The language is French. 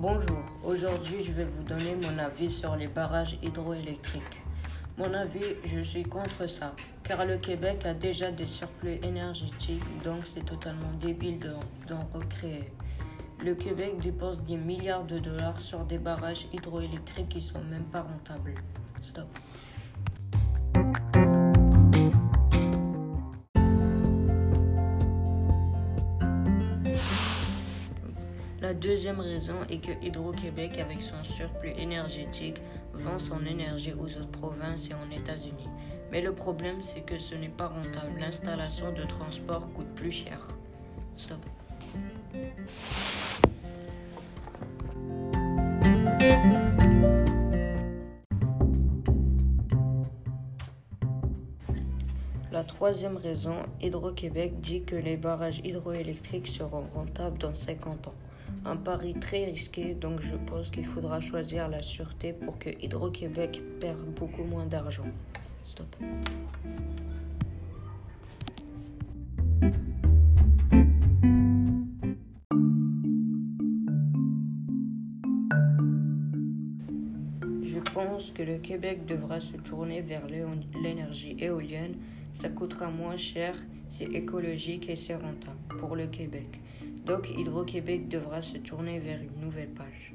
Bonjour, aujourd'hui je vais vous donner mon avis sur les barrages hydroélectriques. Mon avis, je suis contre ça, car le Québec a déjà des surplus énergétiques, donc c'est totalement débile d'en recréer. Le Québec dépense des milliards de dollars sur des barrages hydroélectriques qui sont même pas rentables. Stop. La deuxième raison est que Hydro-Québec, avec son surplus énergétique, vend son énergie aux autres provinces et aux États-Unis. Mais le problème, c'est que ce n'est pas rentable. L'installation de transport coûte plus cher. Stop. La troisième raison, Hydro-Québec dit que les barrages hydroélectriques seront rentables dans 50 ans. Un pari très risqué, donc je pense qu'il faudra choisir la sûreté pour que Hydro-Québec perde beaucoup moins d'argent. Stop. Je pense que le Québec devra se tourner vers l'énergie éolienne. Ça coûtera moins cher, c'est écologique et c'est rentable pour le Québec. Donc Hydro-Québec devra se tourner vers une nouvelle page.